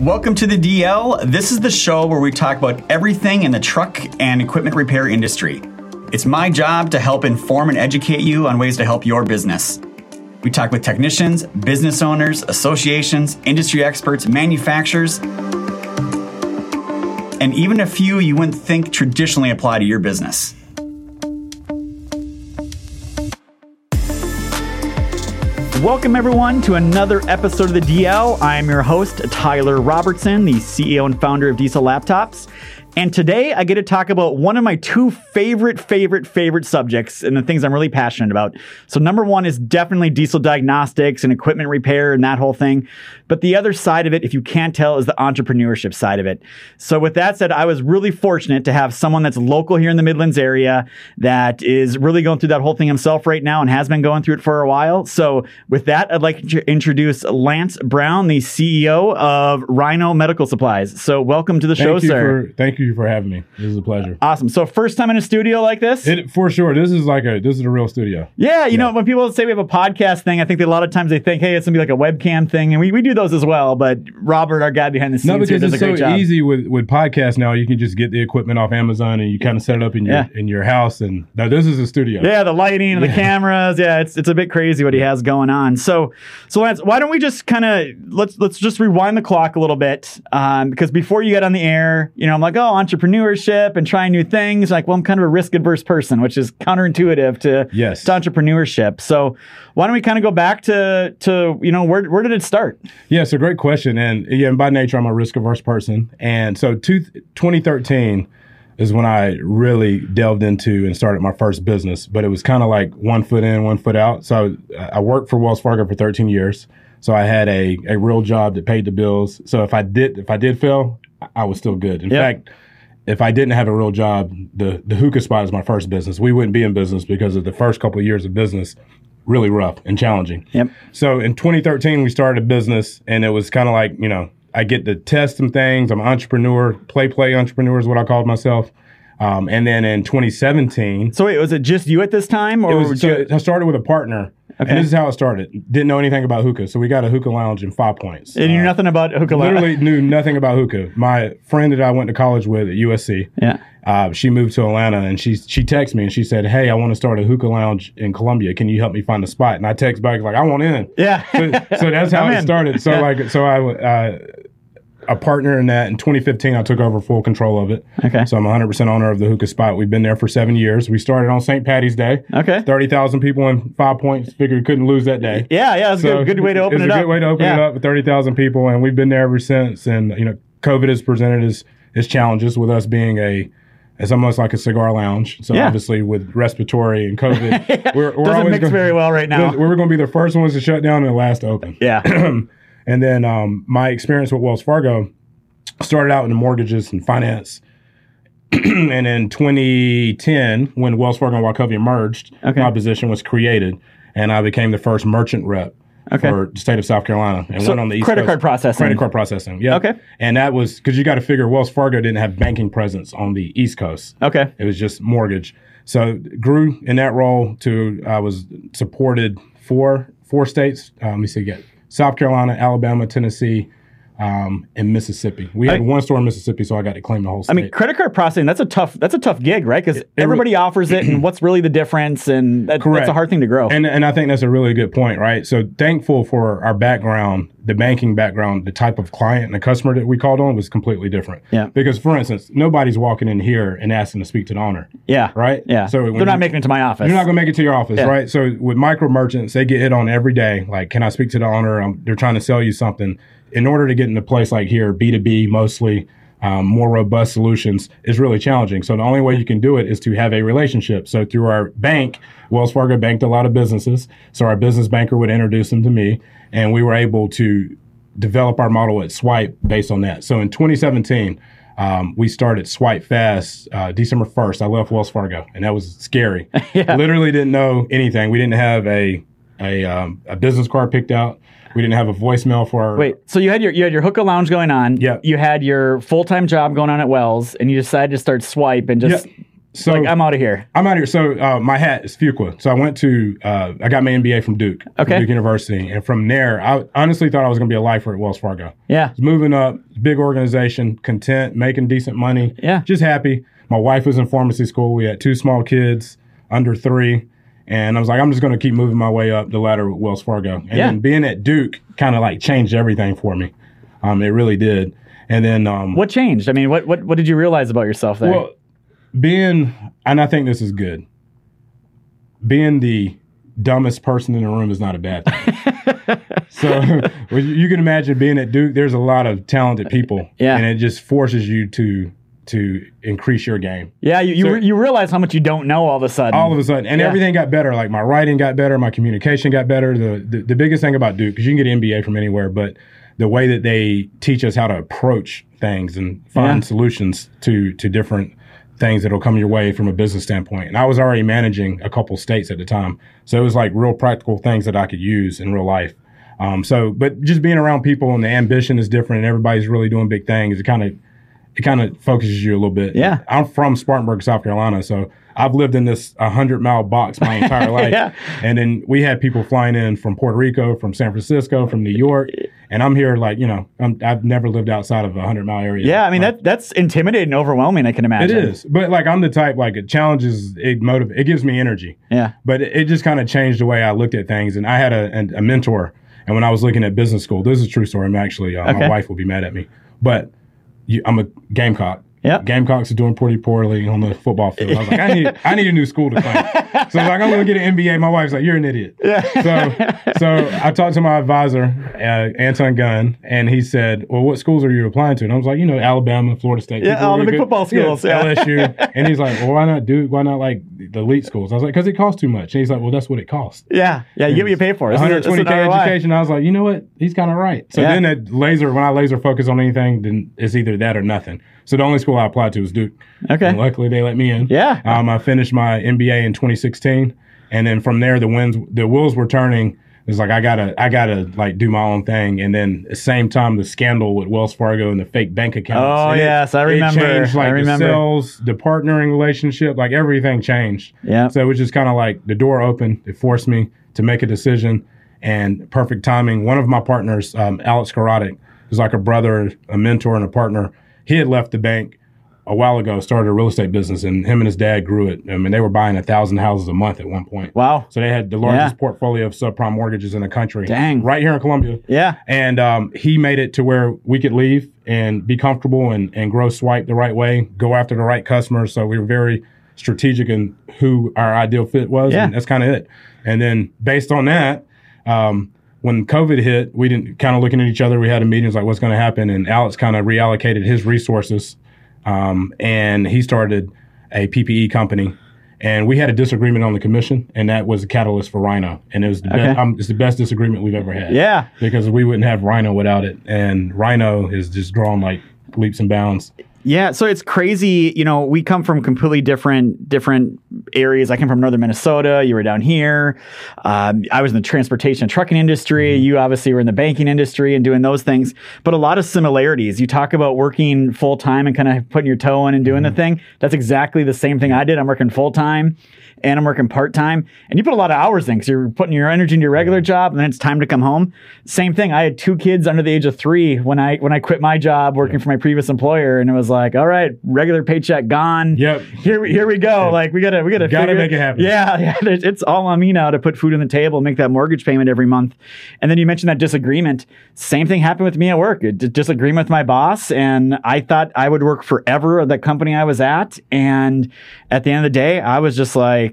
Welcome to the DL. This is the show where we talk about everything in the truck and equipment repair industry. It's my job to help inform and educate you on ways to help your business. We talk with technicians, business owners, associations, industry experts, manufacturers, and even a few you wouldn't think traditionally apply to your business. Welcome, everyone, to another episode of the DL. I am your host, Tyler Robertson, the CEO and founder of Diesel Laptops. And today I get to talk about one of my two favorite, favorite, favorite subjects and the things I'm really passionate about. So, number one is definitely diesel diagnostics and equipment repair and that whole thing. But the other side of it, if you can't tell, is the entrepreneurship side of it. So, with that said, I was really fortunate to have someone that's local here in the Midlands area that is really going through that whole thing himself right now and has been going through it for a while. So, with that, I'd like to introduce Lance Brown, the CEO of Rhino Medical Supplies. So, welcome to the Thank show, you sir. For, thank you for having me. This is a pleasure. Awesome. So first time in a studio like this? It, for sure. This is like a this is a real studio. yeah, you know, when people say we have a podcast thing, I think that a lot of times they think, hey, it's gonna be like a webcam thing, and we, we do those as well. But Robert, our guy behind the scenes, No, here, because does it's a great so job. easy with with podcasts now. You can just get the equipment off Amazon and you kind of set it up in your Yeah. in your house. And now this is a studio. Yeah, the lighting and the cameras. Yeah, it's it's a bit crazy what he has going on. So, so Lance, why don't we just kind of let's let's just rewind the clock a little bit um, because before you got on the air, you know, I'm like, oh, entrepreneurship and trying new things. Like, well, I'm kind of a risk adverse person, which is counterintuitive to Yes. to entrepreneurship. So, why don't we kind of go back to to you know where where did it start? Yeah, it's a great question. And yeah, by nature, I'm a risk averse person. And so two, 2013 is when I really delved into and started my first business. But it was kind of like one foot in, one foot out. So I I worked for Wells Fargo for 13 years. So I had a, a real job that paid the bills. So if I did if I did fail, I- I was still good. In Yep. fact, if I didn't have a real job, the the hookah spot is my first business. We wouldn't be in business because of the first couple of years of business, really rough and challenging. Yep. So in 2013, we started a business, and it was kind of like you know I get to test some things. I'm an entrepreneur, play play entrepreneur is what I called myself. Um, and then in 2017, So wait, was it just you at this time, or it was so you- I started with a partner, Okay. and this is how it started. Didn't know anything about hookah, so we got a hookah lounge in Five Points. and you knew Uh, nothing about hookah? Literally knew nothing about hookah. My friend that I went to college with at USC, yeah. uh, she moved to Atlanta and she she texted me and she said, "Hey, I want to start a hookah lounge in Columbia. Can you help me find a spot?" And I text back like, "I want in." Yeah. So, so that's how I'm it in. started. So Yeah. like, so I uh, a partner in that in 2015, I took over full control of it. Okay. So I'm 100 percent owner of the hookah spot. We've been there for seven years. We started on St. Patty's Day. Okay. 30,000 people in Five Points. Figured couldn't lose that day. Yeah, yeah, it's a good, good way to open it's it a up. good way to open yeah. it up with 30,000 people, and we've been there ever since. And you know, COVID has presented its its challenges with us being a it's almost like a cigar lounge. So Yeah. obviously with respiratory and COVID, we're, we're Doesn't mix gonna- very well right now. We're going to be the first ones to shut down and the last to open. Yeah. And then um, my experience with Wells Fargo started out in mortgages and finance. and in 2010, when Wells Fargo and Wachovia merged, Okay. my position was created, and I became the first merchant rep Okay. for the state of South Carolina, and So went on the East Coast. credit Coast. card processing. Credit card processing, yeah. Okay. And that was because you got to figure Wells Fargo didn't have banking presence on the East Coast. Okay. It was just mortgage. So grew in that role to I was supported four four states. Um, let me see, get South Carolina, Alabama, Tennessee, um, in Mississippi. We had I- one store in Mississippi, so I got to claim the whole State. I mean, credit card processing, that's a tough that's a tough gig, right? Because everybody offers it and what's really the difference and that, that's a hard thing to grow. and and I think that's a really good point, right? So thankful for our background, the banking background, the type of client and the customer that we called on was completely different. Yeah. Because for instance, nobody's walking in here and asking to speak to the owner, yeah. right? Yeah. So They're not you- making it to my office. You're not gonna make it to your office, Yeah. right? So with micro merchants, they get hit on every day. Like, can I speak to the owner? Um, they're trying to sell you something. In order to get into a place like here, B two B mostly, um, more robust solutions is really challenging. So the only way you can do it is to have a relationship. So through our bank, Wells Fargo banked a lot of businesses. So our business banker would introduce them to me, and we were able to develop our model at Swipe based on that. So in 2017. Um, we started Swipe Fast uh, December 1st. I left Wells Fargo, and that was scary. Literally didn't know anything. We didn't have a a, um, a business card picked out. We didn't have a voicemail for our. Wait, so you had your you had your hookah lounge going on. Yeah. You had your full time job going on at Wells, and you decided to start Swipe and just Yeah. So like I'm out of here. I'm out of here. So uh, my hat is Fuqua. So I went to uh, I got my MBA from Duke, from Okay. Duke University, and from there I honestly thought I was going to be a lifer at Wells Fargo. Yeah. moving up, big organization, content, making decent money. Yeah. Just happy. My wife was in pharmacy school. We had two small kids, under three. And I was like, I'm just going to keep moving my way up the ladder with Wells Fargo. And Yeah. then being at Duke kind of like changed everything for me. Um, it really did. And then, um, What changed? I mean, what what what did you realize about yourself there? well, being, and I think this is good, being the dumbest person in the room is not a bad thing. so well, you you can imagine being at Duke, there's a lot of talented people. Yeah. And it just forces you to to increase your game. yeah, you you, so- re- you realize how much you don't know all of a sudden. All of a sudden. And Yeah. everything got better. Like my writing got better, my communication got better. The the, the biggest thing about Duke, because you can get an MBA from anywhere, but the way that they teach us how to approach things and find Yeah. solutions to to different things that'll come your way from a business standpoint. And I was already managing a couple states at the time. So it was like real practical things that I could use in real life. Um, so, but just being around people and the ambition is different and everybody's really doing big things, it kind of, it kind of focuses you a little bit. Yeah. I'm from Spartanburg, South Carolina. So I've lived in this 100 mile box my entire life. Yeah. And then we had people flying in from Puerto Rico, from San Francisco, from New York. And I'm here like, you know, I'm, I've never lived outside of a 100 mile area. yeah, I mean Like, that that's intimidating, and overwhelming. I can imagine. It is. But like, I'm the type, like, it challenges, it motivates, it gives me energy Yeah. but it, it just kind of changed the way I looked at things. And I had a, a, a mentor, and when I was looking at business school, this is a true story. I'm actually, uh, Okay. my wife will be mad at me, but you, I'm a Gamecock. Yep. Gamecocks are doing pretty poorly on the football field. I was like, I need, I need a new school to play. So I was like, I'm going to get an MBA. My wife's like, you're an idiot. So, so I talked to my advisor, uh, Anton Gunn, and he said, well, what schools are you applying to? And I was like, you know, Alabama, Florida State. Yeah, all the big good- football schools, Yeah, yeah. LSU. And he's like, well, why not do, why not like the elite schools? I was like, because it costs too much. And he's like, well, that's what it costs. Yeah. Yeah. You get what you pay for. This is a- this is an 120k ROI. education. I was like, you know what? He's kind of right. So Yeah. then that laser, when I laser focus on anything, then it's either that or nothing. So the only school I applied to was Duke. Okay. And luckily they let me in. Yeah. Um, I finished my MBA in 2016, and then from there the winds, the wheels were turning. It's like I gotta, I gotta like do my own thing. And then at the same time, the scandal with Wells Fargo and the fake bank accounts. Oh, it- yes, I remember. It changed like I remember. the sales, the partnering relationship, like everything changed. Yeah. So it was just kind of like the door opened. It forced me to make a decision, and perfect timing. One of my partners, um, Alex Karadek, who's like a brother, a mentor, and a partner. He had left the bank a while ago, started a real estate business, and him and his dad grew it. I mean, they were buying a thousand houses a month at one point. Wow. So they had the largest Yeah. portfolio of subprime mortgages in the country. Dang. Right here in Columbia. Yeah. And um, he made it to where we could leave and be comfortable and, and grow swipe the right way, go after the right customers. So we were very strategic in who our ideal fit was. Yeah. And that's kind of it. And then based on that, um, when COVID hit, we didn't kind of looking at each other. We had a meeting, it was like, what's going to happen? And Alex kind of reallocated his resources um, and he started a PPE company. And we had a disagreement on the commission, and that was a catalyst for Rhino. And it was the, Okay. best, um, it's the best disagreement we've ever had Yeah. because we wouldn't have Rhino without it. And Rhino is just drawn like leaps and bounds. Yeah, so it's crazy. You know, we come from completely different different areas. I come from northern Minnesota. You were down here. Um, I was in the transportation and trucking industry. You obviously were in the banking industry and doing those things. But a lot of similarities. You talk about working full time and kind of putting your toe in and doing the thing. That's exactly the same thing I did. I'm working full time and I'm working part time. And you put a lot of hours in because you're putting your energy into your regular job, and then it's time to come home. Same thing. I had two kids under the age of three when I when I quit my job working for my previous employer, and it was like, all right, regular paycheck gone. Yep. Here we here we go. Like we gotta we gotta Gotta figure- make it happen. Yeah, yeah. It's all on me now to put food on the table, make that mortgage payment every month. And then you mentioned that disagreement. Same thing happened with me at work. D- disagreement with my boss, and I thought I would work forever at the company I was at. And at the end of the day, I was just like,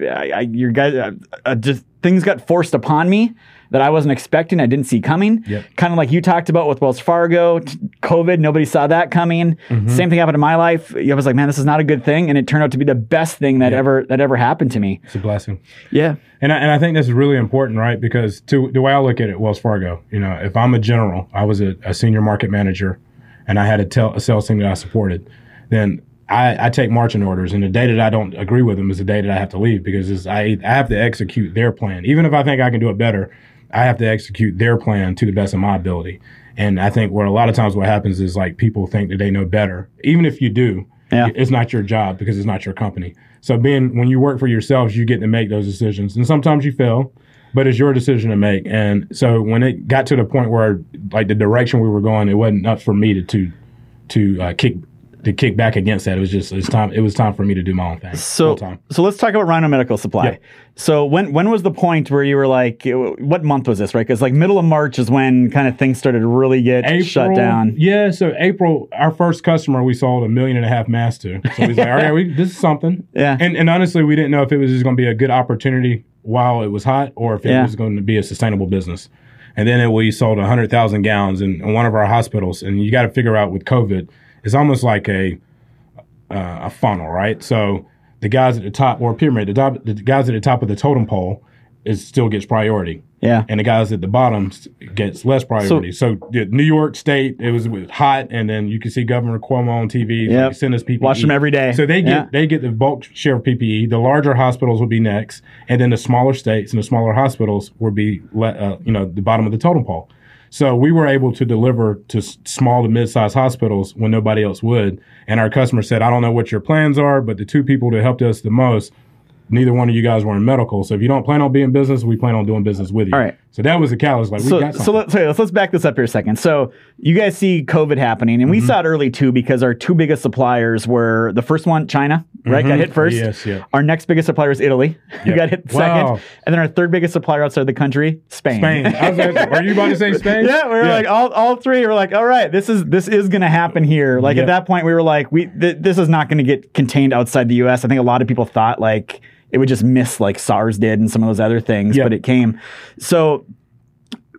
I, I, your guys, uh, uh, just things got forced upon me that I wasn't expecting. I didn't see coming. Yep. Kind of like you talked about with Wells Fargo, t- COVID. Nobody saw that coming. Mm-hmm. Same thing happened in my life. I was like, man, this is not a good thing, and it turned out to be the best thing that ever that ever happened to me. It's a blessing. Yeah. And I, and I think this is really important, right? Because to the way I look at it, Wells Fargo, you know, if I'm a general, I was a, a senior market manager, and I had a, tel- a sales team that I supported, then I, I take marching orders, and the day that I don't agree with them is the day that I have to leave because it's, I I have to execute their plan, even if I think I can do it better. I have to execute their plan to the best of my ability. And I think what a lot of times what happens is like people think that they know better, even if you do. Yeah. It's not your job because it's not your company. So being when you work for yourselves, you get to make those decisions, and sometimes you fail, but it's your decision to make. And so when it got to the point where like the direction we were going, it wasn't up for me to to to uh, kick to kick back against that. It was just it's time. It was time for me to do my own thing. So, time. so let's talk about Rhino Medical Supply. Yep. So when when was the point where you were like, what month was this? Right, because like middle of March is when kind of things started to really get shut down. Yeah, so April, our first customer, we sold a million and a half masks to. So he's like, all right, we, this is something. Yeah. And and honestly, we didn't know if it was just going to be a good opportunity while it was hot, or if it Yeah. was going to be a sustainable business. And then we sold hundred thousand gallons in, in one of our hospitals, and you got to figure out with COVID, it's almost like a uh, a funnel, right? So the guys at the top, or pyramid, the, top, the guys at the top of the totem pole, is still gets priority Yeah. and the guys at the bottom gets less priority. So, the New York State, it was, it was hot, and then you can see Governor Cuomo on TV. Yep. Like, send us PPE. Watch them every day. So they get Yeah. they get the bulk share of PPE. The larger hospitals would be next, and then the smaller states and the smaller hospitals would be le- uh, you know the bottom of the totem pole. So we were able to deliver to small to mid-sized hospitals when nobody else would. And our customer said, "I don't know what your plans are, but the two people that helped us the most." Neither one of you guys were in medical, so if you don't plan on being in business, we plan on doing business with you. All right. So that was the catalyst. Like we So, got so let's, sorry, let's let's back this up here a second. So you guys see COVID happening, and we Mm-hmm. saw it early too because our two biggest suppliers were the first one, China, right, got hit first. Mm-hmm. Yes, yeah. Our next biggest supplier is Italy, Yep. got hit Wow. second, and then our third biggest supplier outside the country, Spain. Spain. I was like, are you about to say Spain? Yeah, we were like all, all three were like, all right, this is this is going to happen here. Like at that point, we were like, we th- this is not going to get contained outside the U.S. I think a lot of people thought like it would just miss like SARS did and some of those other things, Yep. but it came. So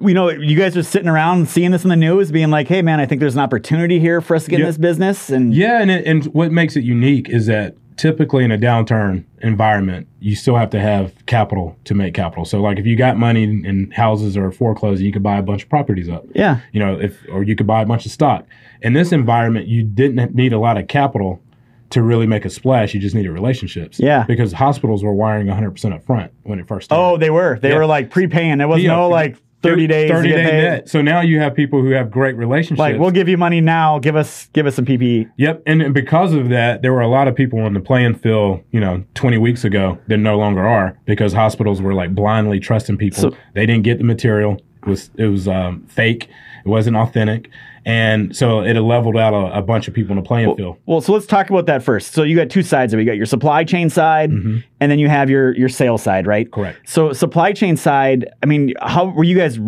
you know, you guys are sitting around seeing this in the news, being like, "Hey, man, I think there's an opportunity here for us to get in this business." And Yeah, and it, and what makes it unique is that typically in a downturn environment, you still have to have capital to make capital. So like if you got money and houses are foreclosed, you could buy a bunch of properties up. yeah, You know, if or you could buy a bunch of stock. In this environment, you didn't need a lot of capital to really make a splash. You just needed relationships. Yeah. Because hospitals were wiring 100% up front when it first oh, started. oh, they were they Yeah. were like prepaying. There was Yeah. no like thirty days, to 30 get day net. So now you have people who have great relationships. Like, we'll give you money now. Give us give us some. PPE. Yep, and, and because of that, there were a lot of people on the playing field, you know, 20 weeks ago that no longer are because hospitals were like blindly trusting people. So- they didn't get the material; it was it was um, fake, it wasn't authentic, and so it leveled out a, a bunch of people in the playing field. Well, so let's talk about that first. So you got two sides of it. You got your supply chain side, and then you have your your sales side, right? Mm-hmm. Correct. So supply chain side, I mean, how were you guys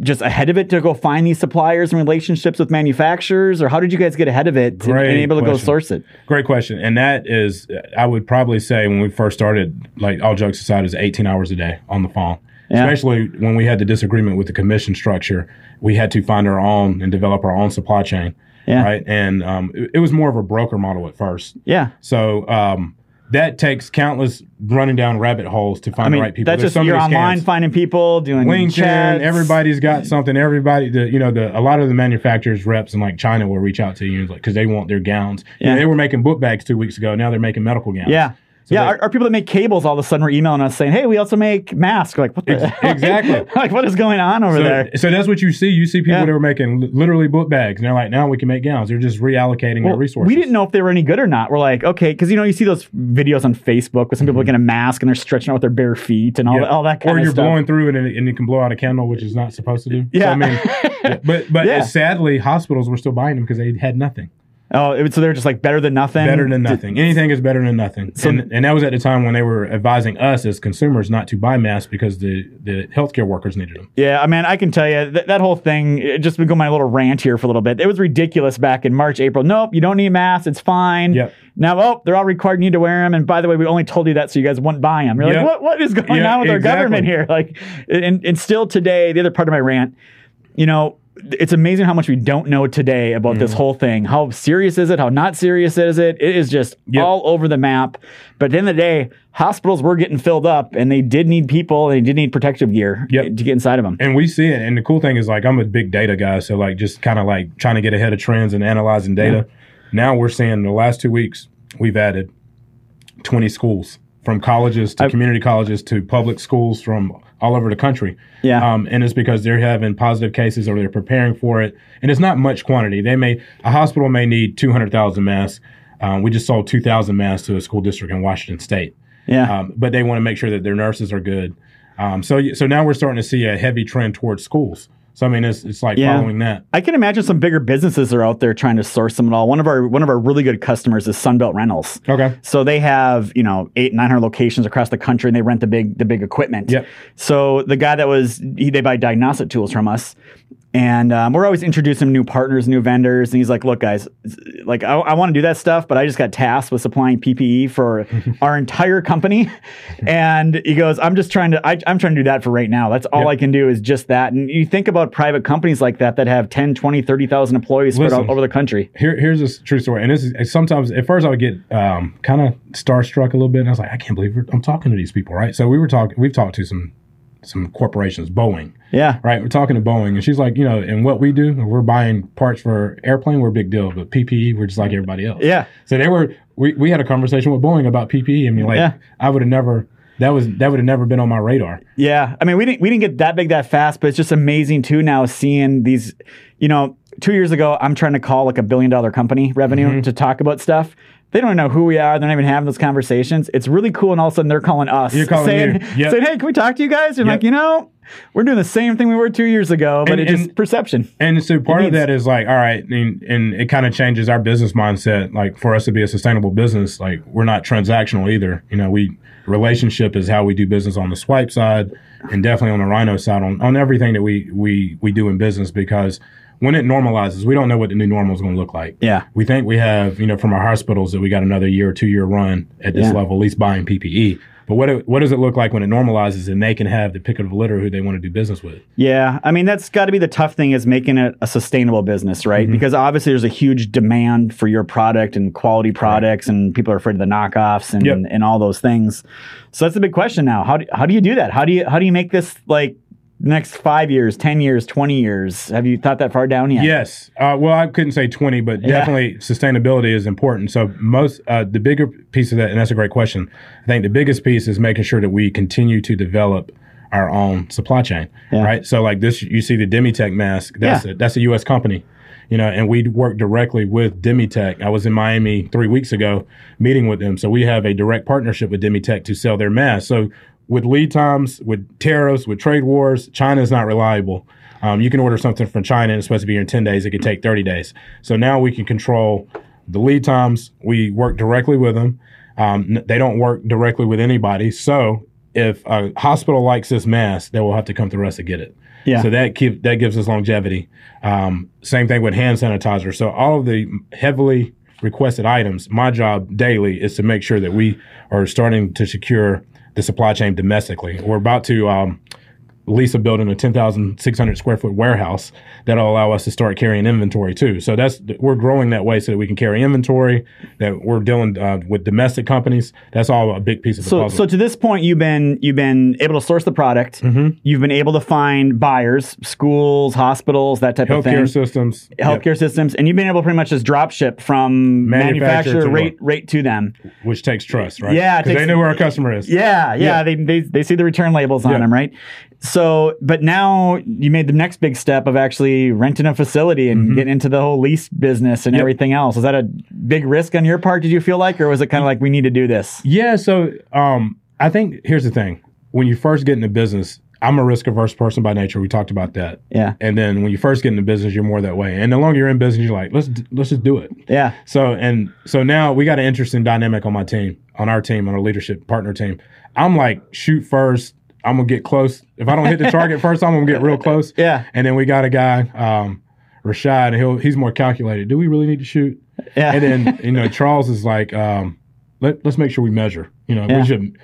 just ahead of it to go find these suppliers and relationships with manufacturers, or how did you guys get ahead of it to, Great and able to go source it? Great question, and that is, I would probably say when we first started, like all jokes aside, is 18 hours a day on the phone. Yeah. Especially when we had the disagreement with the commission structure, we had to find our own and develop our own supply chain. Yeah. Right. And um, it, it was more of a broker model at first. Yeah. So um, that takes countless running down rabbit holes to find I mean, the right people. that's There's just so you're online scams. finding people doing LinkedIn, chats. everybody's got something. Everybody, the you know, the a lot of the manufacturers reps in like China will reach out to you like because they want their gowns. You know, Yeah. they were making book bags two weeks ago. Now they're making medical gowns. Yeah. Yeah, our, our people that make cables all of a sudden were emailing us saying, "Hey, we also make masks." Like, what the exactly. like, what is going on over So, there? so that's what you see. You see people Yeah. that were making literally book bags, and they're like, now we can make gowns. They're just reallocating their resources. We didn't know if they were any good or not. We're like, okay, because you know you see those videos on Facebook with some people looking at a mask and they're stretching out with their bare feet and all, Mm-hmm. All that kind or of stuff. Or you're blowing through it and, it- and you can blow out a candle, which is not supposed to do. So, Yeah. I mean, but but Yeah. sadly, hospitals were still buying them because they had nothing. Oh, it- so they're just like better than nothing. Better than nothing. Anything is better than nothing. and, and that was at the time when they were advising us as consumers not to buy masks because the, the healthcare workers needed them. Yeah, I mean, I can tell you that, that whole thing. It just go my little rant here for a little bit. It was ridiculous back in March, April. Nope, you don't need masks. It's fine. Yep. Now, oh, they're all required. You need to wear them. And by the way, we only told you that so you guys wouldn't buy them. You're Yep. like, what? What is going Yeah, on with our government here? Like, and and still today, the other part of my rant, you know. It's amazing how much we don't know today about Mm. this whole thing. How serious is it? How not serious is it? It is just Yep. all over the map. But at the end of the day, hospitals were getting filled up and they did need people. and They did need protective gear Yep. to get inside of them. And we see it. And the cool thing is, like, I'm a big data guy. So, like, just kind of like trying to get ahead of trends and analyzing data. Now we're seeing in the last two weeks, we've added 20 schools from colleges to I- community colleges to public schools from all over the country. Yeah. Um, and it's because they're having positive cases or they're preparing for it. And it's not much quantity. They may, a hospital may need 200,000 masks. Um, we just sold 2,000 masks to a school district in Washington State. Yeah. Um, but they want to make sure that their nurses are good. Um, so so now we're starting to see a heavy trend towards schools. So I mean, it's it's like Yeah. following that. I can imagine some bigger businesses are out there trying to source them at all. One of our one of our really good customers is Sunbelt Rentals. Okay. So they have you know eight nine hundred locations across the country, and they rent the big the big equipment. Yep. So the guy that was he, they buy diagnostic tools from us, and um, we're always introducing new partners, new vendors, and he's like, "Look, guys, like I, I want to do that stuff, but I just got tasked with supplying PPE for our entire company." And he goes, "I'm just trying to I, I'm trying to do that for right now. That's all Yep. I can do is just that." And you think about private companies like that that have 10, 20, 30,000 employees spread Listen. all over the country. Here, here's a true story, and this is sometimes at first I would get um, kind of starstruck a little bit, and I was like, I can't believe we're, I'm talking to these people, right? So we were talking, we've talked to some some corporations, Boeing, Yeah. right? We're talking to Boeing, and she's like, you know, and what we do, we're buying parts for airplane, we're a big deal, but PPE, we're just like everybody else. Yeah. So they were, we, we had a conversation with Boeing about PPE. I mean, like, Yeah. I would have never, that was that would have never been on my radar. Yeah, I mean, we didn't we didn't get that big that fast, but it's just amazing too now seeing these. You know, two years ago, I'm trying to call like a billion dollar company revenue Mm-hmm. to talk about stuff. They don't even know who we are. They're not even having those conversations. It's really cool, and all of a sudden they're calling us, You're calling saying, you. Yep. saying, "Hey, can we talk to you guys?" And Yep. like, you know, we're doing the same thing we were two years ago, but And- it just perception. And so part of that is like, all right, and, and it kind of changes our business mindset. Like for us to be a sustainable business, like we're not transactional either. You know, we relationship is how we do business on the swipe side, and definitely on the Rhino side on on everything that we we we do in business because when it normalizes, we don't know what the new normal is going to look like. Yeah. We think we have, you know, from our hospitals that we got another year or two year run at this Yeah. level, at least buying PPE. But what it, what does it look like when it normalizes and they can have the pick of the litter who they want to do business with? Yeah, I mean that's got to be the tough thing is making it a sustainable business, Mm-hmm. right? Because obviously there's a huge demand for your product and quality products, and people are afraid of the knockoffs and, Yep. and all those things. So that's the big question now. How do, how do you do that? How do you how do you make this like next five years, ten years, twenty years? Have you thought that far down yet? Yes. Uh, well, I couldn't say 20, but Yeah. definitely sustainability is important. So most, uh, the bigger piece of that, and that's a great question. I think the biggest piece is making sure that we continue to develop our own supply chain, Yeah. right? So like this, you see the DemeTECH mask, that's, Yeah. a, that's a U.S. company. You know, and we work directly with DemeTECH. I was in Miami three weeks ago meeting with them. So we have a direct partnership with DemeTECH to sell their masks. So with lead times, with tariffs, with trade wars, China is not reliable. Um, you can order something from China and it's supposed to be here in 10 days. It could take 30 days. So now we can control the lead times. We work directly with them. Um, they don't work directly with anybody. So if a hospital likes this mask, they will have to come through us to get it. Yeah. So that keep, that gives us longevity. Um, same thing with hand sanitizer. So all of the heavily requested items, my job daily is to make sure that we are starting to secure the supply chain domestically. We're about to um, lease a building, a 10,600 square foot warehouse that'll allow us to start carrying inventory too. So that's we're growing that way so that we can carry inventory. That we're dealing uh, with domestic companies. That's all a big piece of the So, puzzle. so to this point, you've been you've been able to source the product. Mm-hmm. You've been able to find buyers, schools, hospitals, that type of thing. Healthcare systems. Yep. healthcare systems, and you've been able to pretty much just drop ship from Manufacturer manufacturer to right right to them. which takes trust, right? Yeah, because they know where our customer is. Yeah, yeah, Yeah. They, they they see the return labels on Yeah. them, right? So, but now you made the next big step of actually renting a facility and getting into the whole lease business and Mm-hmm. Yep. everything else. Was that a big risk on your part? Did you feel like, or was it kind of like we need to do this? Yeah, so um, I think here's the thing: when you first get into business, I'm a risk averse person by nature. We talked about that. Yeah, And then when you first get into business, you're more that way. And the longer you're in business, you're like, let's let's just do it. yeah, So and so now we got an interesting dynamic on my team, on our team, on our leadership partner team. I'm like, shoot first. I'm gonna get close. If I don't hit the target first, I'm gonna get real close. Yeah. And then we got a guy, um, Rashad, and he'll he's more calculated. Do we really need to shoot? yeah. And then you know Charles is like, um, let let's make sure we measure. You know, Yeah. we should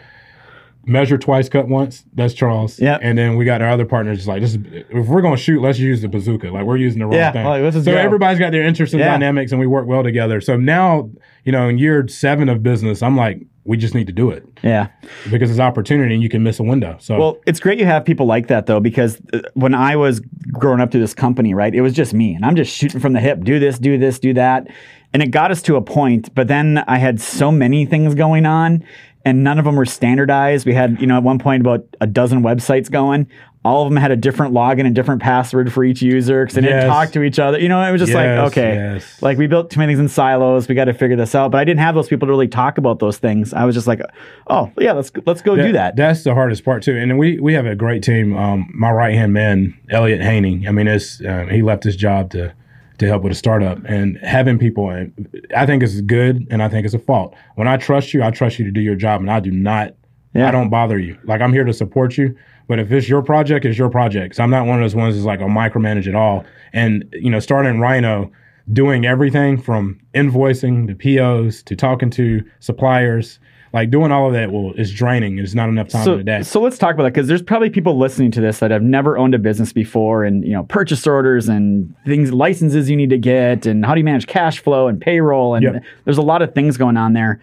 measure twice, cut once. That's Charles. Yep. And then we got our other partners just like this. Is, if we're gonna shoot, let's use the bazooka. Like we're using the wrong Yeah, thing. like, so go. everybody's got their interests and Yeah. dynamics, and we work well together. So now, you know, in year seven of business, I'm like, we just need to do it yeah. because it's opportunity, and you can miss a window. So Well, it's great you have people like that though, because uh, when I was growing up through this company, right, it was just me, and I'm just shooting from the hip, do this, do this, do that, and it got us to a point. But then I had so many things going on, and none of them were standardized. We had, you know, at one point about a dozen websites going. All of them had a different login and different password for each user because they didn't talk to each other. You know, it was just like, okay, yes. like we built too many things in silos. We got to figure this out. But I didn't have those people to really talk about those things. I was just like, oh yeah, let's let's go do that. That's the hardest part too. And we we have a great team. Um, my right hand man, Elliot Haney. I mean, it's um, he left his job to to help with a startup, and having people. And I think it's good, and I think it's a fault. When I trust you, I trust you to do your job, and I do not. Yeah. I don't bother you. Like I'm here to support you. But if it's your project, it's your project. So I'm not one of those ones that's like I'll micromanage at all. And you know, starting Rhino, doing everything from invoicing to POs to talking to suppliers, like doing all of that will is draining. It's not enough time so, in the day. so let's talk about that because there's probably people listening to this that have never owned a business before and you know purchase orders and things licenses you need to get and how do you manage cash flow and payroll and Yep. there's a lot of things going on there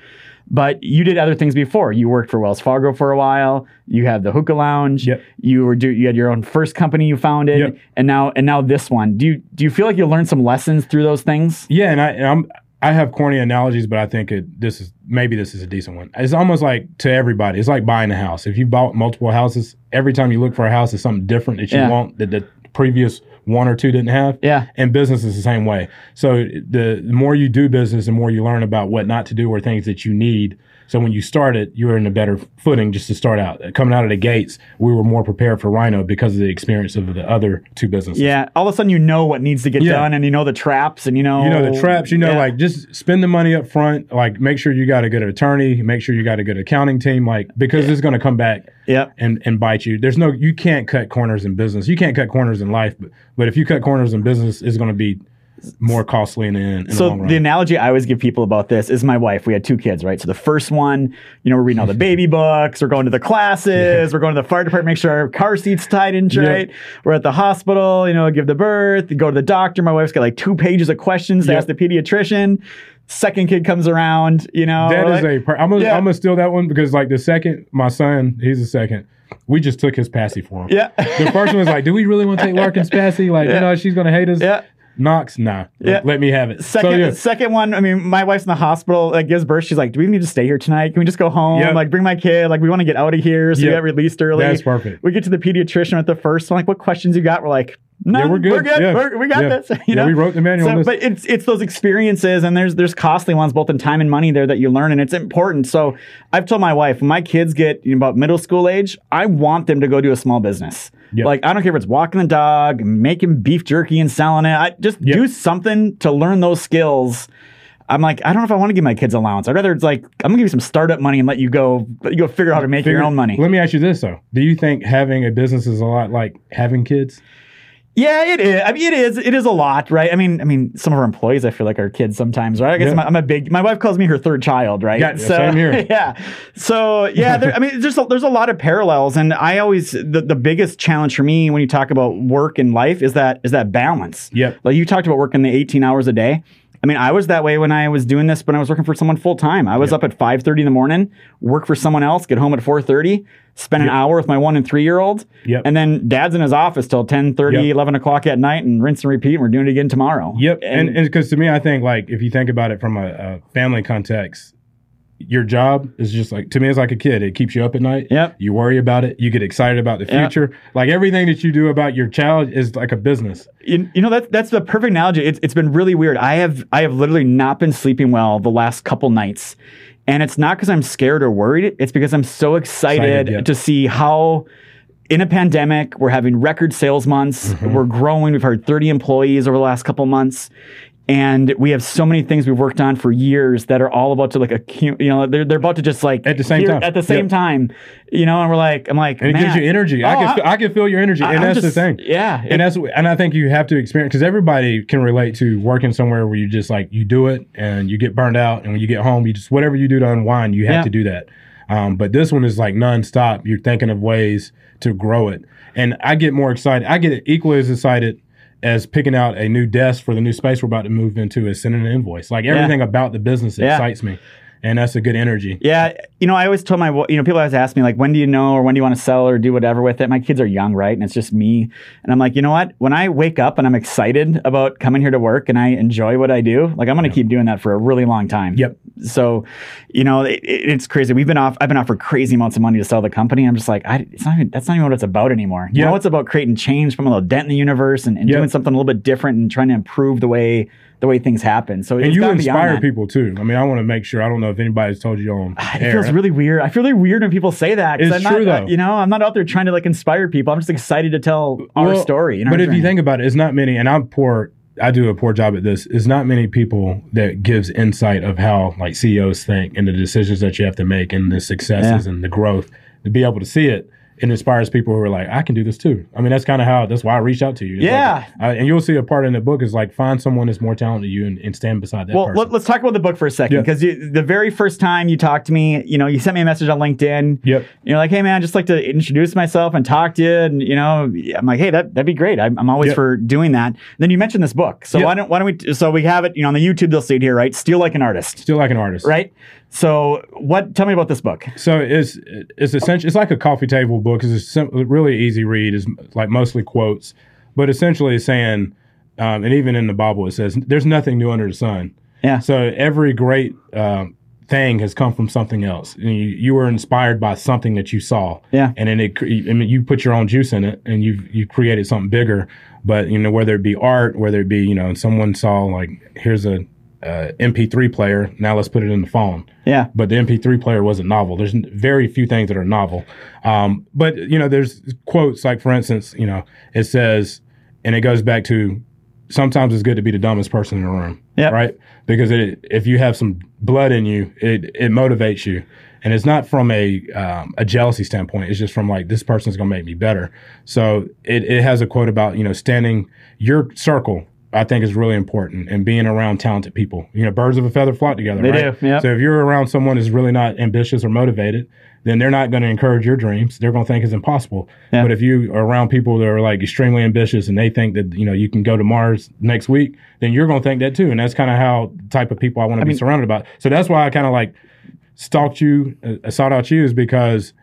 but you did other things before you worked for wells fargo for a while you had the hookah lounge Yep. you were do, you had your own first company you founded Yep. and now and now this one do you do you feel like you learned some lessons through those things Yeah, and I and I'm I have corny analogies, but I think it this is maybe this is a decent one. It's almost like to everybody. It's like buying a house. If you bought multiple houses, every time you look for a house, it's something different that you Yeah. want that the previous one or two didn't have. Yeah. And business is the same way. So the, the more you do business, the more you learn about what not to do or things that you need. So when you start it, you're in a better footing just to start out. Coming out of the gates, we were more prepared for Rhino because of the experience of the other two businesses. yeah all of a sudden you know what needs to get Yeah. done and you know the traps and you know you know the traps you know Yeah. like just spend the money up front like make sure you got a good attorney make sure you got a good accounting team like because it's going to come back Yep. and and bite you there's no you can't cut corners in business you can't cut corners in life but but if you cut corners in business it's going to be more costly in the, in the So long run the analogy I always give people about this is my wife. We had two kids, right? So the first one, you know, we're reading all the baby books, we're going to the classes, we're going to the fire department, make sure our car seat's tied in straight. We're at the hospital, you know, give the birth, go to the doctor. My wife's got like two pages of questions to ask the pediatrician. Second kid comes around, you know. That is like- a. Per- I'm gonna Yeah. I'm gonna steal that one because like the second my son he's the second. We just took his passy for him. Yeah. The first one was like, do we really want to take Larkin's passy? Like, you know, she's gonna hate us. Yeah. Knox, nah. Yeah. Let me have it. Second, so, yeah. second one. I mean, my wife's in the hospital. Like, gives birth. She's like, "Do we need to stay here tonight? Can we just go home? Yep. Like, bring my kid. Like, we want to get out of here." So we Yep. got released early. That's perfect. We get to the pediatrician at the first one. Like, what questions you got? We're like, "None. Yeah, we're good. We're good. Yeah. We're, we got Yeah. this." You know? we wrote the manual So, but it's it's those experiences, and there's there's costly ones both in time and money there that you learn, and it's important. So I've told my wife when my kids get you know, about middle school age, I want them to go do a small business. Yep. Like I don't care if it's walking the dog, making beef jerky and selling it. I just Yep. do something to learn those skills. I'm like, I don't know if I want to give my kids allowance. I'd rather it's like I'm gonna give you some startup money and let you go, let you go figure out how to make your own money. Let me ask you this though: Do you think having a business is a lot like having kids? Yeah, it is. I mean, it is. It is a lot, right? I mean, I mean, some of our employees, I feel like are kids sometimes, right? I guess Yeah. I'm, a, I'm a big. My wife calls me her third child, right? Yeah, same here. Yeah. So yeah, there, I mean, there's a, there's a lot of parallels, and I always the, the biggest challenge for me when you talk about work and life is that is that balance. Yep. Like you talked about working the 18 hours a day. I mean, I was that way when I was doing this, when I was working for someone full time. I was Yep. up at 5:30 in the morning, work for someone else, get home at 4:30, spend an hour with my one and three year old, Yep. and then dad's in his office till 10, 30, Yep. 11 o'clock at night and rinse and repeat. And we're doing it again tomorrow. Yep. And because to me, I think like if you think about it from a, a family context, your job is just like to me, it's like a kid. It keeps you up at night. Yep. You worry about it. You get excited about the Yep. future. Like everything that you do about your child is like a business. you, you know that that's the perfect analogy. It's it's been really weird. I have I have literally not been sleeping well the last couple nights, and it's not because I'm scared or worried. It's because I'm so excited, Excited, yeah. to see how. In a pandemic, we're having record sales months. Mm-hmm. We're growing. We've hired 30 employees over the last couple months. And we have so many things we've worked on for years that are all about to like accu- you know they're, they're about to just like At the same time. at the same Yep. time you know and we're like I'm like And it gives you energy. I Oh, can I, can feel your energy, I- and I'm that's just- the thing. yeah and that's and I think you have to experience because everybody can relate to working somewhere where you just like you do it and you get burned out, and when you get home, you just whatever you do to unwind, you have Yeah. to do that. Um, but this one is like nonstop. You're thinking of ways to grow it, and I get more excited. I get equally as excited as picking out a new desk for the new space we're about to move into as sending an invoice. Like everything about the business Yeah. excites me. And that's a good energy. Yeah, you know, I always told my, you know, people always ask me like, when do you know, or when do you want to sell, or do whatever with it. My kids are young, right, and it's just me, and I'm like, you know what? When I wake up and I'm excited about coming here to work and I enjoy what I do, like I'm going to keep doing that for a really long time. Yep. So, you know, it, it's crazy. We've been off. I've been offered crazy amounts of money to sell the company. I'm just like, I, it's not even. That's not even what it's about anymore. You Yeah. know, it's about creating change from a little dent in the universe and, and Yep. doing something a little bit different and trying to improve the way the way things happen. So And you inspire people too. I mean, I want to make sure. I don't know if anybody's told you on It air. feels really weird. I feel really weird when people say that. It's I'm true, not, uh, though. You know, I'm not out there trying to like inspire people. I'm just excited to tell our story. and our but if you think about it, it's not many, and I'm poor. I do a poor job at this. It's not many people that gives insight of how like CEOs think and the decisions that you have to make and the successes and the growth to be able to see it. It inspires people who are like, I can do this too. I mean, that's kind of how. That's why I reached out to you. It's Yeah. like, uh, and you'll see a part in the book is like find someone that's more talented than you and, and stand beside that Well, person. let, us talk about the book for a second Yeah. because the very first time you talked to me, you know, you sent me a message on LinkedIn. Yep. You're like, hey man, I just like to introduce myself and talk to you, and you know, I'm like, hey, that that'd be great. I'm, I'm always Yep. for doing that. then you mentioned this book, so Yep. why don't why don't we? So we have it, you know, on the YouTube they'll see it here, right? Steal like an artist, Steal like an artist, right? So what? Tell me about this book. So it's it's essentially it's like a coffee table book. It's a really easy read. It's like mostly quotes, but essentially it's saying, um, and even in the Bible it says, "There's nothing new under the sun." Yeah. So every great um, thing has come from something else. And you, you were inspired by something that you saw. Yeah. And then it, I mean, you put your own juice in it, and you you created something bigger. But you know, whether it be art, whether it be you know, someone saw like here's a uh, MP3 player. Now let's put it in the phone Yeah. but the MP3 player wasn't novel. There's very few things that are novel. Um, but you know, there's quotes like, for instance, you know, it says, and it goes back to sometimes it's good to be the dumbest person in the room, Yep. right? Because it, if you have some blood in you, it it motivates you, and it's not from a um, a jealousy standpoint. It's just from like this person's gonna make me better. So it it has a quote about you know standing your circle. I think is really important and being around talented people. You know, birds of a feather flock together. They right? do, yep. So if you're around someone who's really not ambitious or motivated, then they're not going to encourage your dreams. They're going to think it's impossible. But if you are around people that are like extremely ambitious and they think that you know you can go to Mars next week, then you're going to think that too. And that's kind of how type of people I want to be mean- surrounded about. So that's why I kind of like stalked you, uh, sought out you, is because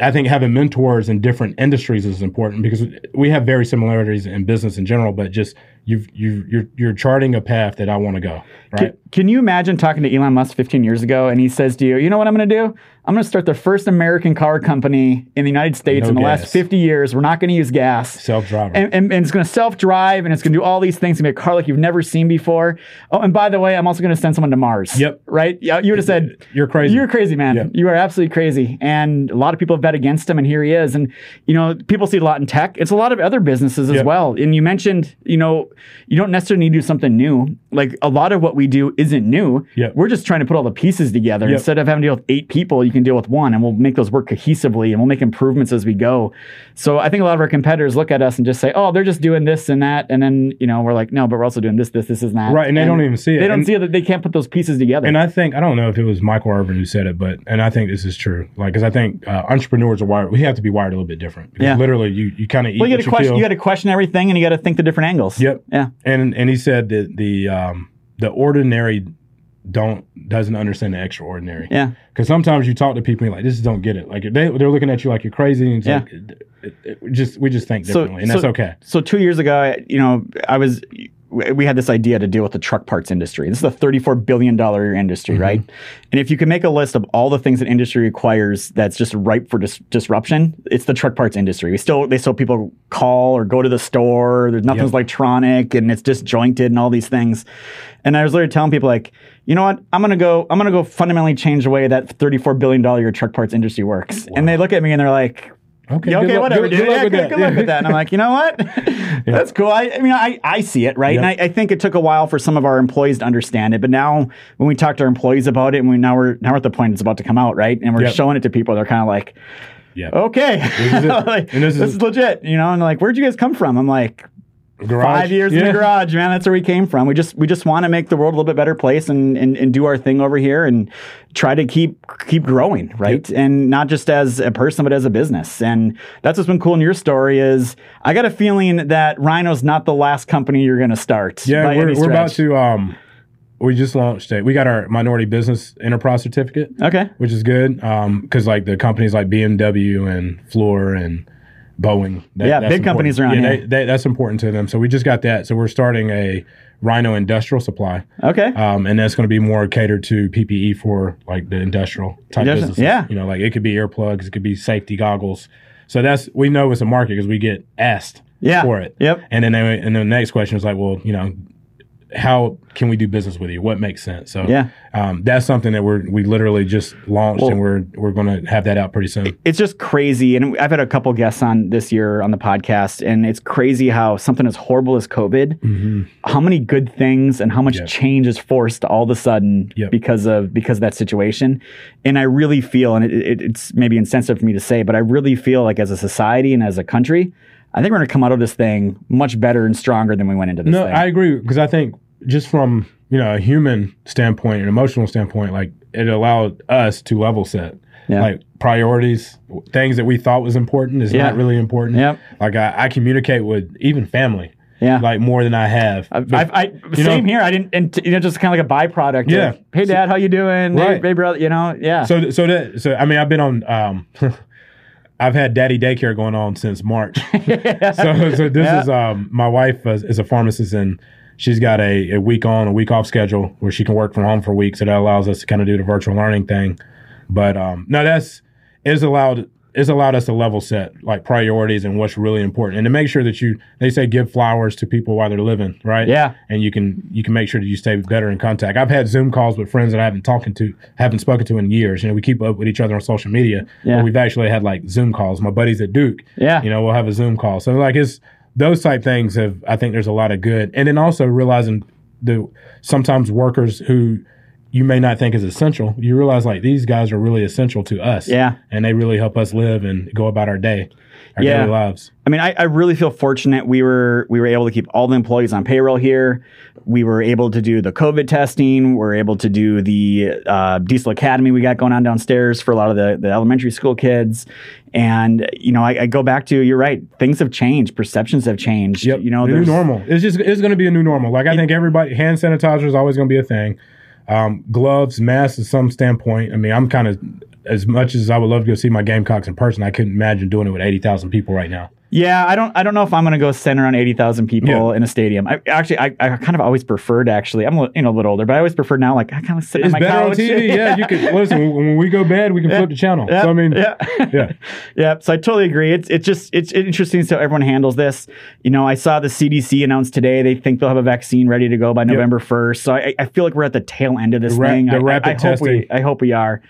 I think having mentors in different industries is important because we have very similarities in business in general, but just you've you you're you're charting a path that I want to go. Right. Can, can you imagine talking to Elon Musk 15 years ago and he says to you, you know what I'm going to do? I'm going to start the first American car company in the United States No in the last 50 years. We're not going to use gas. Self driver. And, and, and it's going to self drive and it's going to do all these things. It's going to be a car like you've never seen before. Oh, and by the way, I'm also going to send someone to Mars. Yep. Right? Yeah, you would have said, You're crazy. You're crazy, man. Yeah. You are absolutely crazy. And a lot of people have bet against him, and here he is. And, you know, people see a lot in tech. It's a lot of other businesses as Yep. well. And you mentioned, you know, you don't necessarily need to do something new. Like a lot of what we do isn't new. Yep. We're just trying to put all the pieces together. Yep. Instead of having to deal with eight people, you can deal with one, and we'll make those work cohesively and we'll make improvements as we go. So I think a lot of our competitors look at us and just say, oh, they're just doing this and that. And then, you know, we're like, no, but we're also doing this, this, this, and that. Right, and they don't even see it. They don't And- see that they can't put those pieces together. And I think I don't know if it was Michael Irvin who said it, but and I think this is true. Like, because I think uh, entrepreneurs are wired. We have to be wired a little bit different. Because Yeah. Literally, you you kind of eat well, you you question. You got to question everything, and you got to think the different angles. Yep. Yeah. and and he said that the um, the ordinary don't doesn't understand the extraordinary. Yeah. Because sometimes you talk to people and you're like, this don't get it. Like they they're looking at you like you're crazy. And Yeah. like, it, it, it just we just think So- differently, and that's so- okay. So two years ago, I- you know, I was we had this idea to deal with the truck parts industry. This is a thirty-four billion dollar industry, Mm-hmm. right? And if you can make a list of all the things that industry requires that's just ripe for dis- disruption, it's the truck parts industry. We still they still people call or go to the store. There's nothing's Yep. electronic and it's disjointed and all these things. And I was literally telling people like, you know what? I'm gonna go. I'm gonna go fundamentally change the way that thirty-four billion dollar truck parts industry works. And they look at me and they're like, Okay, yeah, okay, luck- whatever, good- dude. good luck yeah, with good, good luck Yeah. with that. And I'm like, you know what? That's cool. I, I mean, I, I see it, right? Yeah. And I, I think it took a while for some of our employees to understand it. But now, when we talk to our employees about it, and we now we're now we're at the point it's about to come out, right? And we're Yep. showing it to people. They're kind of like, Yeah. okay, is it. Like, And this, this is, is- legit, you know. And like, where'd you guys come from? I'm like? Five years in the garage, man. That's where we came from. We just we just want to make the world a little bit better place and, and and do our thing over here and try to keep keep growing, right? And not just as a person, but as a business. And that's what's been cool in your story is I got a feeling that Rhino's not the last company you're going to start. Yeah, we're, we're about to. Um, we just launched it. We got our minority business enterprise certificate, Okay. which is good because like the companies like BMW and Fluor and Boeing. that- Yeah, big companies around yeah, here. They, they, that's important to them. So we just got that. So we're starting a Rhino industrial supply, Okay. um, and that's going to be more catered to PPE for like the industrial type businesses. yeah. you know, like it could be earplugs, it could be safety goggles. So that's we know it's a market because we get asked Yeah. for it. Yep. And then they, and then the next question is like, well, you know, how can we do business with you? What makes sense? So Yeah. um, that's something that we're we literally just launched Well- and we're we're going to have that out pretty soon. it's just crazy and i've had a couple guests on this year on the podcast and it's crazy how something as horrible as covid how many good things and how much Yep. change is forced all of a sudden Yep. because of because of that situation and i really feel and it, it, it's maybe insensitive for me to say but i really feel like as a society and as a country i think we're going to come out of this thing much better and stronger than we went into this No, thing I agree because I think just from you know a human standpoint an emotional standpoint, like it allowed us to level set. Yeah. Like priorities, things that we thought was important is Yeah. not really important. Yep. Like I, I communicate with even family, yeah like more than I have. I've, I, same know- here. I didn't, and you know, just kind of like a byproduct. Yeah. Of, hey, Dad, how you doing? Hey, Right. hey, brother. You know, yeah. So, so that, so I mean, I've been on. Um, I've had daddy daycare going on since March. so, so this Yeah. is um, my wife is, is a pharmacist and she's got a, a week on, a week off schedule where she can work from home for a week. So that allows us to kind of do the virtual learning thing. But um, no, that's is allowed is allowed us to level set like priorities and what's really important, and to make sure that you they say give flowers to people while they're living, right? Yeah. and you can you can make sure that you stay better in contact. I've had Zoom calls with friends that I haven't talking to haven't spoken to in years. You know, we keep up with each other on social media. Yeah. But we've actually had like Zoom calls. My buddies at Duke, Yeah. you know, we'll have a Zoom call. So like it's those type things have I think there's a lot of good, and then also realizing the sometimes workers who you may not think is essential, you realize like these guys are really essential to us. Yeah. and they really help us live and go about our day, our Yeah. daily lives. I mean, I, I really feel fortunate. We were we were able to keep all the employees on payroll here. We were able to do the COVID testing. We're able to do the uh, Diesel Academy we got going on downstairs for a lot of the, the elementary school kids. And you know, I, I go back to you're right. Things have changed. Perceptions have changed. Yep. You know, the new normal. It's just it's going to be a new normal. Like I think everybody hand sanitizer is always going to be a thing. Um, gloves, masks, to some standpoint. I mean, I'm kind of as much as I would love to go see my Gamecocks in person. I couldn't imagine doing it with eighty thousand people right now. Yeah, I don't. I don't know if I'm going to go center on eighty thousand people Yeah. in a stadium. I actually, I, I kind of always preferred. Actually, I'm a, you know a little older, but I always prefer now. Like I kind of sit on It's my better couch. on TV. Yeah, you can listen when, we go bad, we can flip the channel. So I mean, yeah, yeah. yeah. So I totally agree. It's it's just it's interesting how everyone handles this. You know, I saw the CDC announced today they think they'll have a vaccine ready to go by November first. So I, I feel like we're at the tail end of this The thing. the I- I- rapid I, hope we. I hope we are.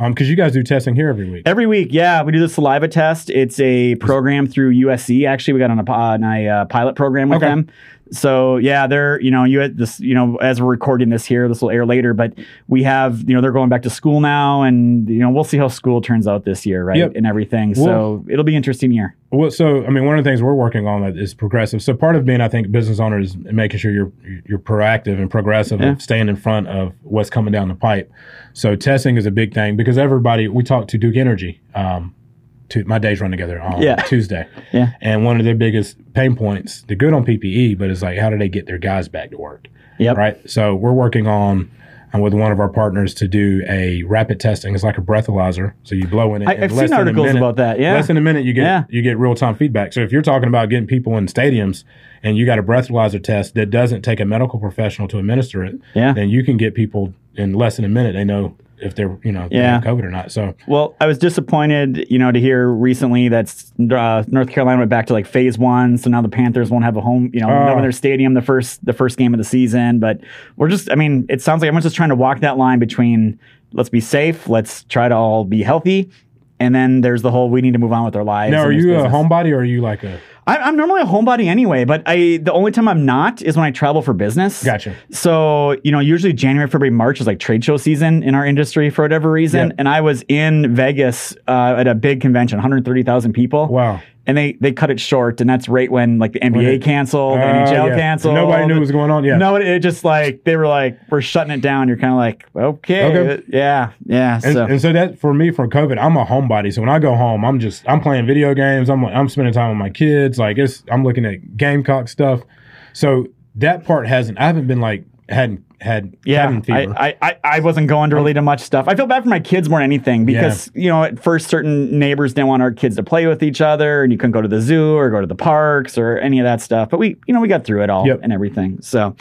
Um, because you guys do testing here every week. Every week, yeah, we do the saliva test. It's a program through USC. Actually, we got on a, on a uh, pilot program with Okay. them. So yeah, they're you know you had this you know as we're recording this here, this will air later, but we have you know they're going back to school now, and you know we'll see how school turns out this year, right, Yep. and everything. Well- so it'll be an interesting year. Well, so I mean, one of the things we're working on is progressive. So part of being, I think, business owner is making sure you're you're proactive and progressive Yeah. and staying in front of what's coming down the pipe. So testing is a big thing because everybody we talked to Duke Energy. Um, to, my days run together on Yeah. Tuesday, Yeah. and one of their biggest pain points, they're good on PPE, but it's like how do they get their guys back to work? Yep. right? So we're working on uh, with one of our partners to do a rapid testing. It's like a breathalyzer. So you blow in it. I, I've less seen than a articles minute- about that. Yeah. Less than a minute, you get Yeah. you get real time feedback. So if you're talking about getting people in stadiums and you got a breathalyzer test that doesn't take a medical professional to administer it, Yeah. then you can get people in less than a minute. They know if they're you know Yeah. COVID or not. So Well, I was disappointed, you know, to hear recently that uh, North Carolina went back to like phase one, so now the Panthers won't have a home, you know, Oh. no in their stadium the first the first game of the season. But we're just, I mean, it sounds like everyone's just trying to walk that line between let's be safe, let's try to all be healthy, and then there's the whole we need to move on with our lives. now, are you a homebody or are you like a I, I'm normally a homebody anyway, but I the only time I'm not is when I travel for business. Gotcha. So you know, usually January, February, March is like trade show season in our industry for whatever reason. Yep. And I was in Vegas uh, at a big convention, 130,000 people. wow? And they they cut it short, and that's right when like the NBA it- canceled, Uh, NHL yeah. canceled. Nobody knew what was going on. Yeah. No, it just like they were like, we're shutting it down. You're kind of like, okay, Okay. yeah, yeah. And so and so that for me for COVID, I'm a homebody. So when I go home, I'm just I'm playing video games. I'm I'm spending time with my kids. Like it's I'm looking at Gamecock stuff. So that part hasn't I haven't been like hadn't had Yeah, cabin fever. I, I, I- wasn't going to really to much stuff. I feel bad for my kids more than anything because you know at first certain neighbors didn't want our kids to play with each other, and you couldn't go to the zoo or go to the parks or any of that stuff. But we you know we got through it all Yep. and everything. So, all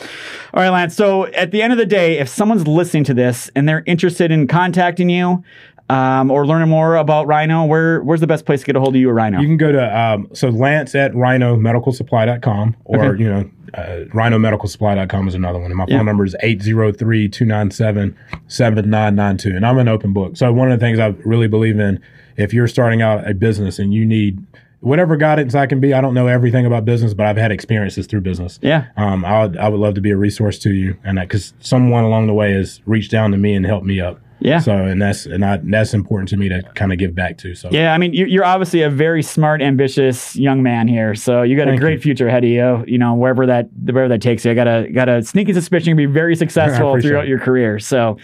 right, Lance. So at the end of the day, if someone's listening to this and they're interested in contacting you. Um, or learning more about Rhino, where where's the best place to get a hold of you or Rhino? You can go to um, so Lance at rhinomedicalsupply.com or Okay. you know uh, rhinomedicalsupply.com is another one. And my Yeah. phone number is 803-297-7992 and I'm an open book. So one of the things I really believe in if you're starting out a business and you need whatever guidance I can be, I don't know everything about business, but I've had experiences through business. yeah. Um, I would, I would love to be a resource to you, and because someone along the way has reached down to me and helped me up. Yeah. So, and that's and I, that's important to me to kind of give back to. So, Yeah, I mean, you're, you're obviously a very smart, ambitious young man here. So you got a great you. future ahead of you. You know, wherever that wherever that takes you, I got a got a sneaky suspicion you'll be very successful throughout it. your career. So,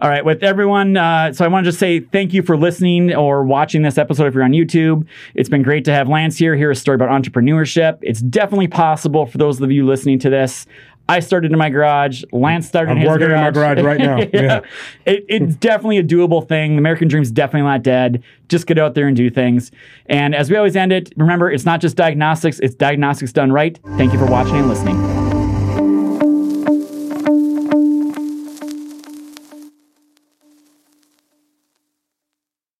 all right, with everyone, uh, so I want to just say thank you for listening or watching this episode if you're on YouTube. It's been great to have Lance here. Hear a story about entrepreneurship. It's definitely possible for those of you listening to this. I started in my garage. Lance started I'm in his working in my garage right now. Yeah. It, it's definitely a doable thing. The American dream's definitely not dead. Just get out there and do things. And as we always end it, remember, it's not just diagnostics, it's diagnostics done right. Thank you for watching and listening.